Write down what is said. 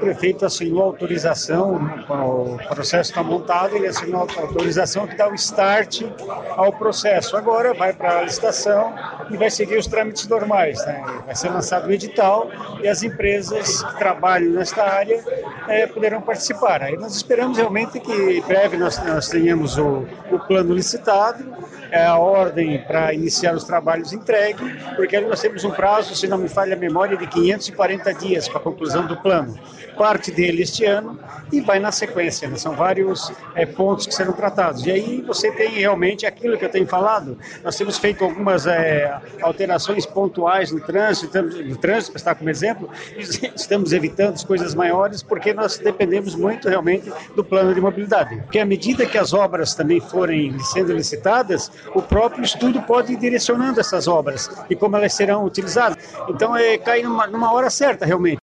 Prefeito assinou autorização, o processo está montado, ele assinou autorização que dá o start ao processo. Agora vai para a licitação e vai seguir os trâmites normais. Né? Vai ser lançado o edital e as empresas que trabalham nesta área é, poderão participar. Aí nós esperamos realmente que em breve nós, nós tenhamos o, o plano licitado, é, a ordem para iniciar os trabalhos entregue, porque nós temos um prazo, se não me falha a memória, de 540 dias para a conclusão do plano. Parte dele este ano e vai na sequência, né? são vários é, pontos que serão tratados. E aí você tem realmente aquilo que eu tenho falado, nós temos feito algumas é, alterações pontuais no trânsito, no trânsito, para estar como exemplo, estamos evitando coisas maiores porque nós dependemos muito realmente do plano de mobilidade. Porque à medida que as obras também forem sendo licitadas, o próprio estudo pode ir direcionando essas obras e como elas serão utilizadas. Então, é, cai numa, numa hora certa, realmente.